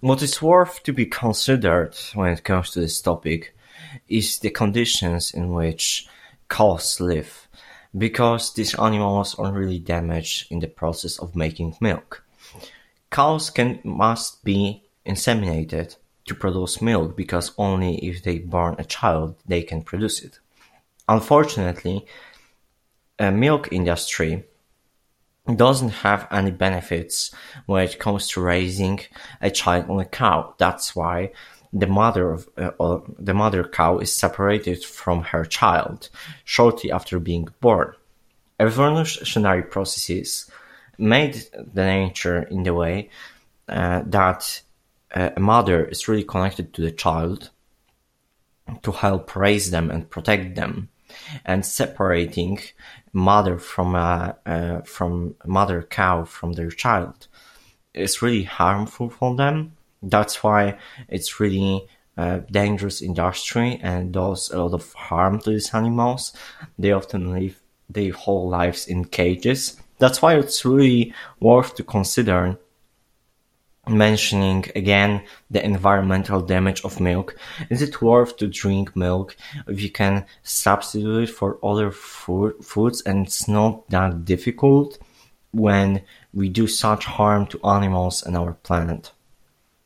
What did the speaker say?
What is worth to be considered when it comes to this topic is the conditions in which cows live, because these animals are really damaged in the process of making milk. Cows can must be inseminated to produce milk because only if they born a child they can produce it. Unfortunately, a milk industry doesn't have any benefits when it comes to raising a child on a cow. That's why the mother of uh, the mother cow is separated from her child shortly after being born. Evolutionary processes made the nature in the way uh, that uh, a mother is really connected to the child to help raise them and protect them and separating mother from a, uh, from mother cow from their child. Is really harmful for them. That's why it's really a dangerous industry and does a lot of harm to these animals. They often live their whole lives in cages. That's why it's really worth to consider mentioning again the environmental damage of milk. Is it worth to drink milk if you can substitute it for other food, foods and it's not that difficult when we do such harm to animals and our planet?